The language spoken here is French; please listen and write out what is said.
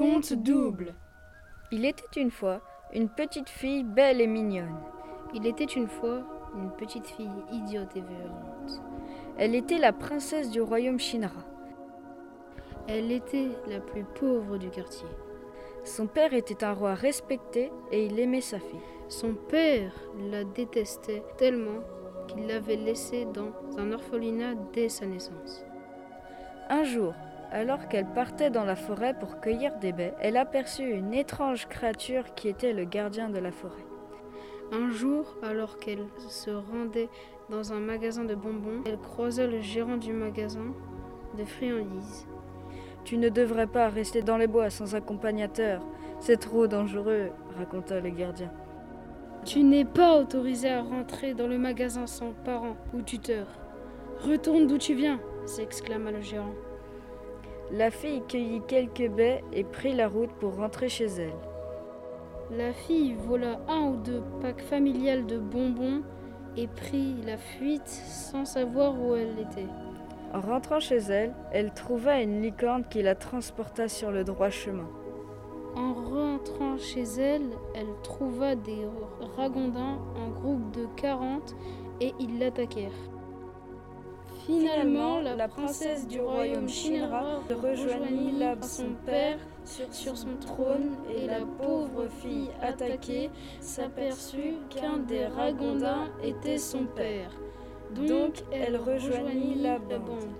Conte double. Il était une fois une petite fille belle et mignonne. Il était une fois une petite fille idiote et violente. Elle était la princesse du royaume Shinra. Elle était la plus pauvre du quartier. Son père était un roi respecté et il aimait sa fille. Son père la détestait tellement qu'il l'avait laissée dans un orphelinat dès sa naissance. Un jour, alors qu'elle partait dans la forêt pour cueillir des baies, elle aperçut une étrange créature qui était le gardien de la forêt. Un jour, alors qu'elle se rendait dans un magasin de bonbons, elle croisa le gérant du magasin de friandises. Tu ne devrais pas rester dans les bois sans accompagnateur. C'est trop dangereux, raconta le gardien. Tu n'es pas autorisé à rentrer dans le magasin sans parents ou tuteur. Retourne d'où tu viens, s'exclama le gérant. La fille cueillit quelques baies et prit la route pour rentrer chez elle. La fille vola un ou deux packs familiales de bonbons et prit la fuite sans savoir où elle était. En rentrant chez elle, elle trouva une licorne qui la transporta sur le droit chemin. En rentrant chez elle, elle trouva des ragondins en groupe de 40 et ils l'attaquèrent. Finalement, la princesse du royaume Shinra rejoignit là son père sur son trône et la pauvre fille attaquée s'aperçut qu'un des ragondins était son père. Donc elle rejoignit la bande.